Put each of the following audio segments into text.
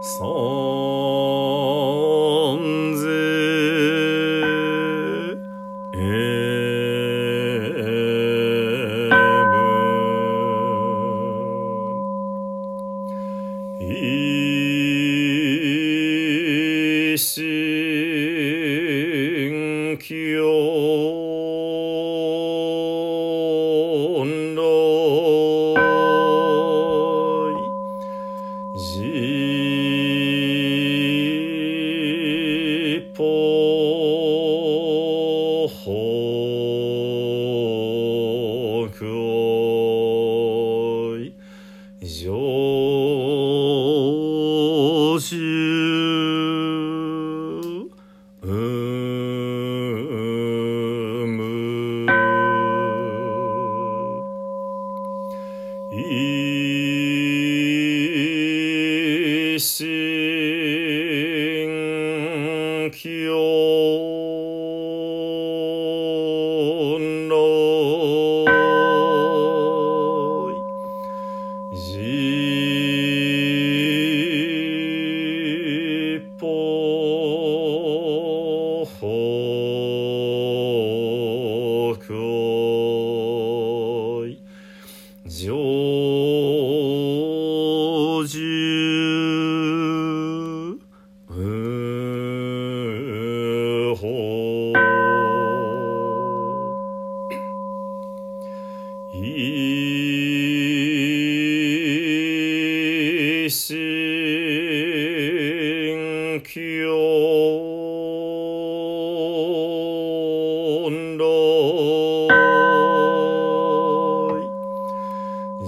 そ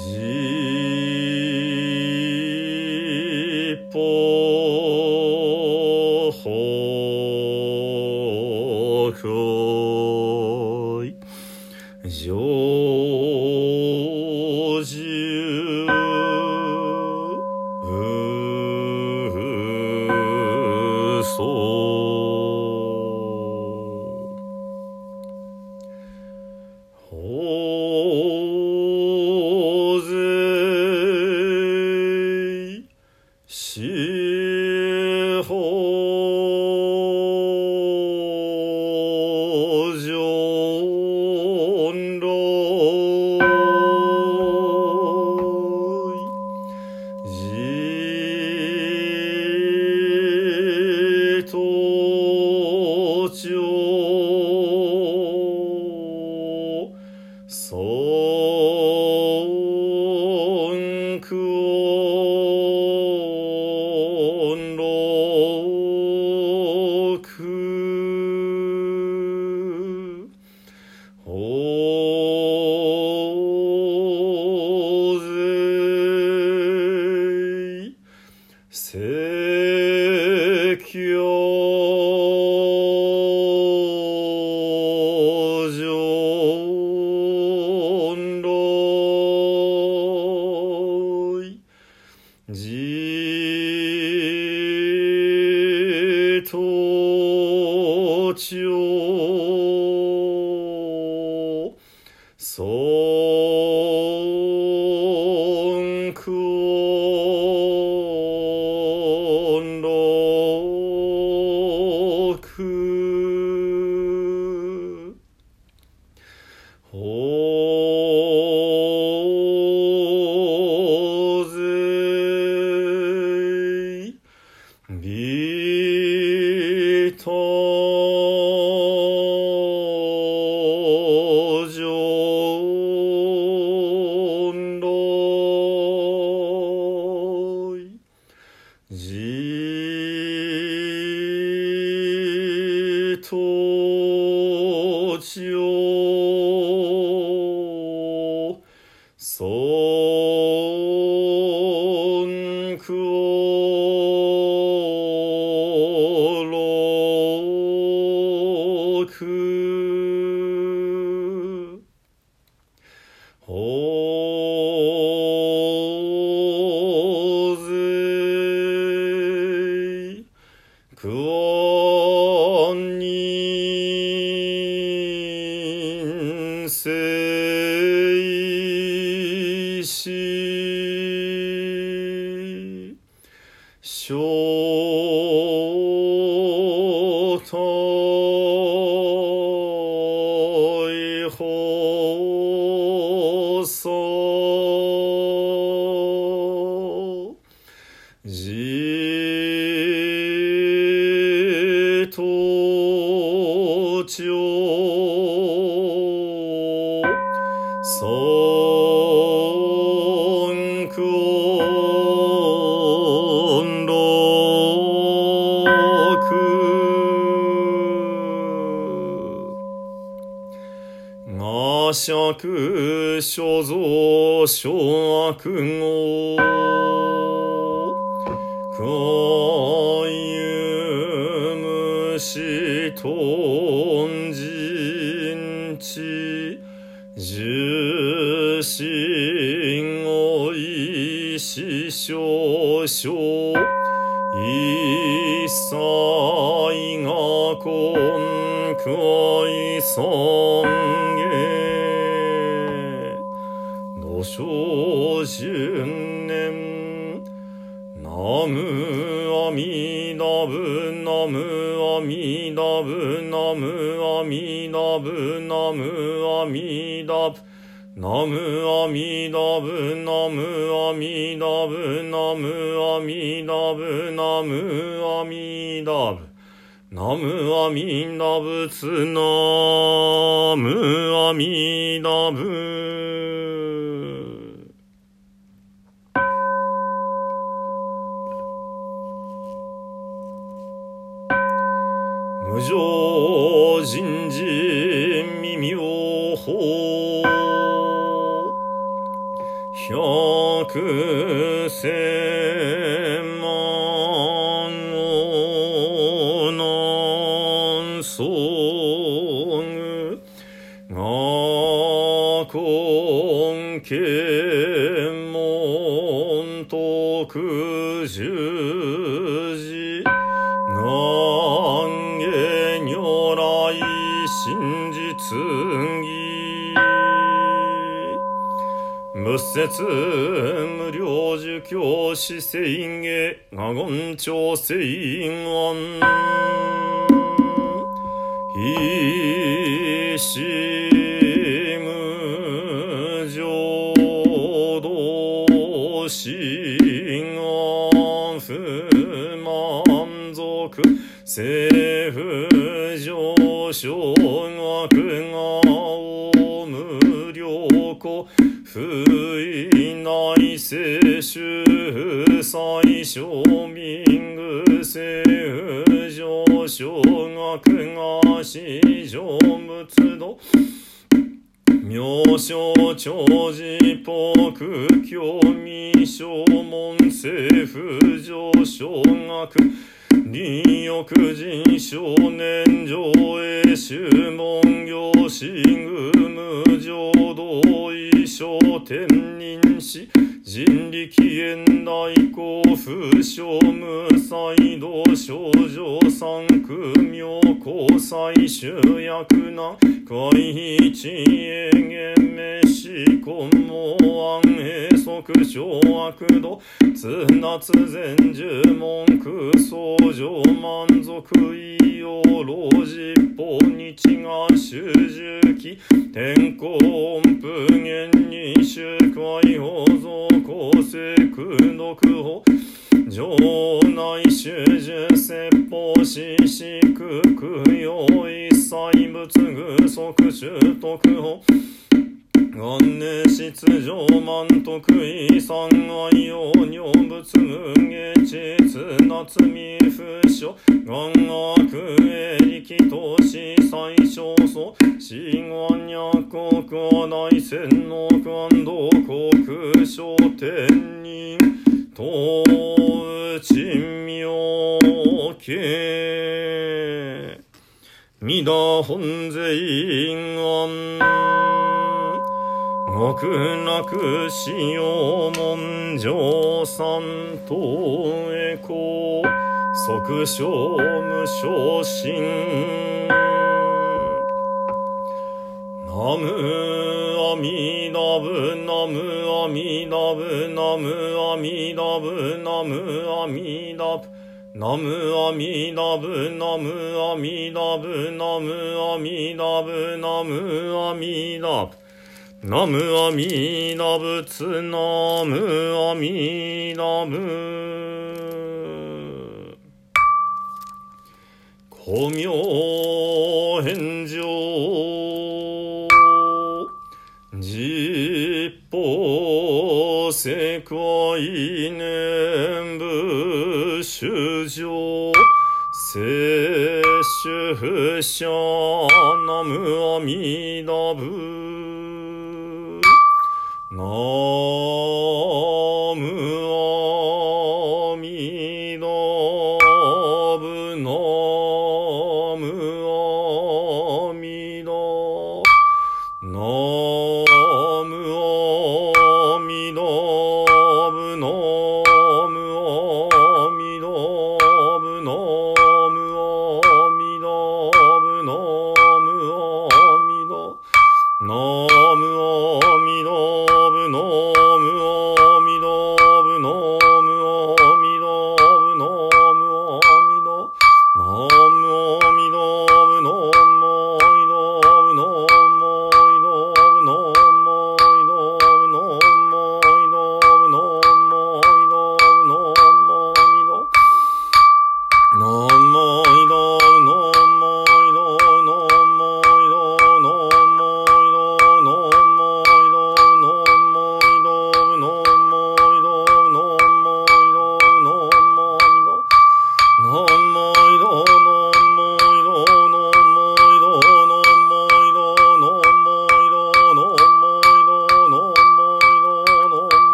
じせおじとちょそんくおんろくがしゃく所蔵諸悪語かゆむ共有虫じんち重心を意思少々一切が今回尊下の生じむあみだぶなむあみだぶなむあみだぶなむあみだぶナムアミダブナムアミダブナムアミダブナムアミダブナムアミダブつナムアミダブくせまごなんそぐがこんけもんとくじゅう節無料受教師聖下我言朝聖安非し無常道心安不満足政府上昇学がを無良子不意内世主最小民具政府上昇学が史上仏道名称長寺ポク教未正門政府上昇学。林欲人少年上へ修文行進具無常同意。昇天人し人力縁内公風商無才道少女三苦妙交際集約な海一永遠めし根毛安平即小悪度津夏前十文句相乗満足異様老十法日が修十期。天候音符源に集会保存公正空の空法城内修樹説法四四空空用一切仏具即修徳法願年出場満徳遺産愛用尿仏無下地夏美不詳願悪へ力投資最小層死後若国内戦の感道国商天人東内明家三田本税院案泣く泣くしよう文上さんと行即将無昇進ナムアミダブナムアミダブナムアミダブナムアミダブナムアミダブナムアミダブナムアミダブナムアミダブナムアミナブツナムアミナム古名返上。実法世界念仏主上。摂取不者ナムアミ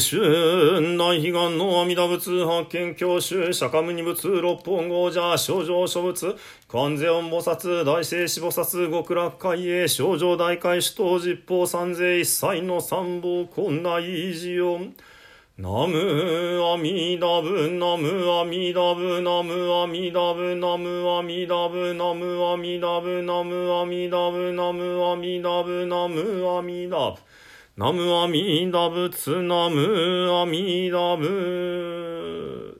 春大悲願の阿弥陀仏発見教習釈迦無二仏六本豪者症状諸仏観世音菩薩大聖子菩薩極楽海へ症状大海首頭実法三世一切の三宝困難維持音ナムアミダブナムアミダブナムアミダブナムアミダブナムアミダブナムアミダブナムアミダブナムアミダブ。ナムアミダ仏ナムアミダ仏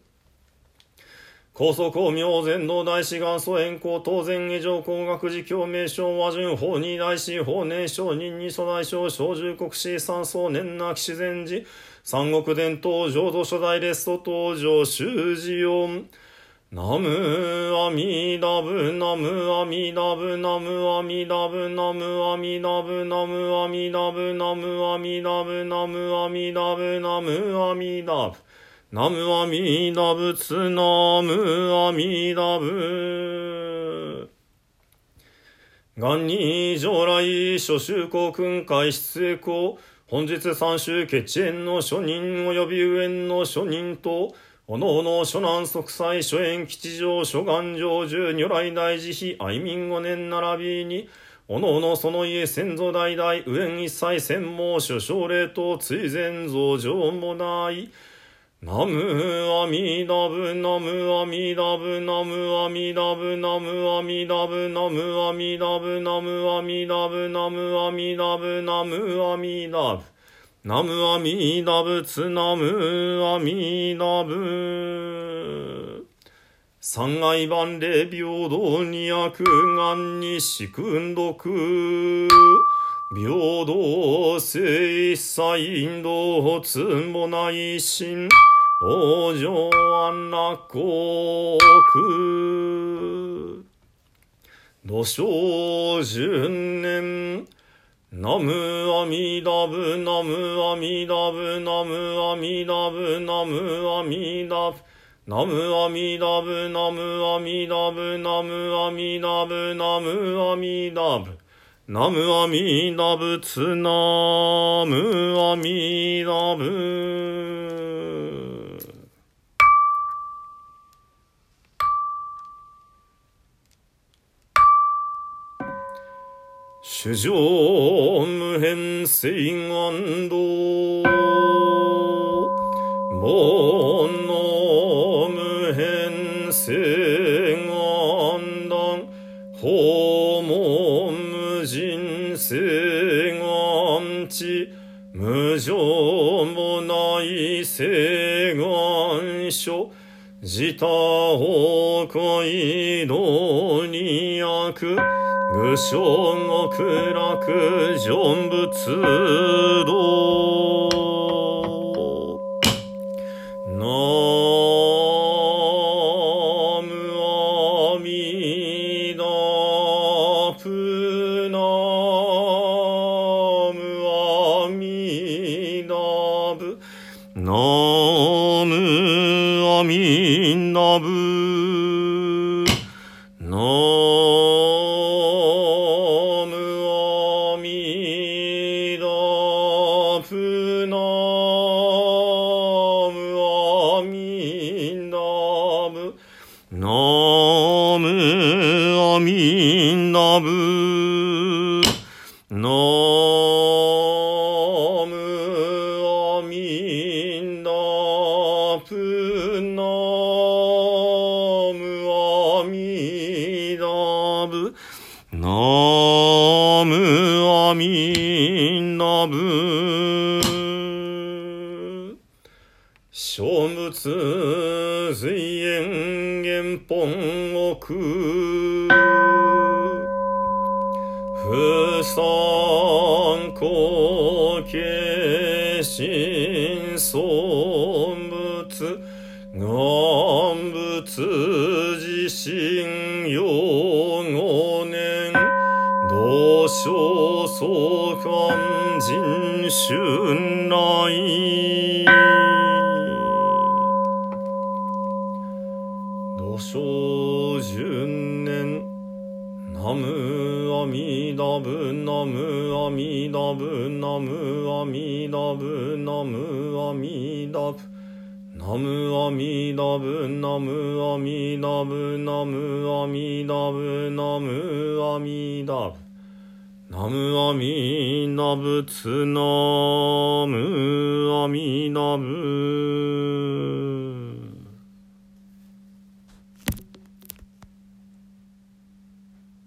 高祖公明前道大志元祖円光当然下上工学寺教名称和順法二大師法年商人に祖大将小獣国史三層年な騎士禅寺三国伝統浄土初代列祖登場修士音ナムアミダブナムアミダブナムアミダブナムアミダブナムアミダブナムアミダブナムアミダブナムアミダブナムアミダブツナムアミダブ元に上来諸州公訓会出栄公本日三州決縁の諸人及び上の諸人とおのおの諸南即祭諸縁吉祥諸願成就如来大慈悲愛民五年並びにおのおのその家先祖代々上縁一切専門諸奨霊と追善増上もない。ナムアミダブナムアミダブナムアミダブナムアミダブナムアミダブナムアミダブナムアミダブナムアミダブ。ナムアミダブツナムアミダブ。三愛万礼平等二悪願に四訓読平等性一切インドつもない心。往生安楽国土生十年。ナムアミダブナムアミダブナムアミダブナムアミダブナムアミダブナムアミダブナムアミダブナムアミダブナムアミダブツナムアミダブ主上無変水願道。門の無変水願断法門無人水願地。無情もない西岸所。自他を恋道に役愚正極楽成仏道みだぶ。ナムアミナブ。小仏随縁元本奥。ふさ仏自身用五年同生相関人春来土生十年ナムアミダブナムアミダブナムアミダブナムアミダブ。ムアミダブナムアミダブナムアミダブナムアミダブ。ナムアミダブツナムアミダブ。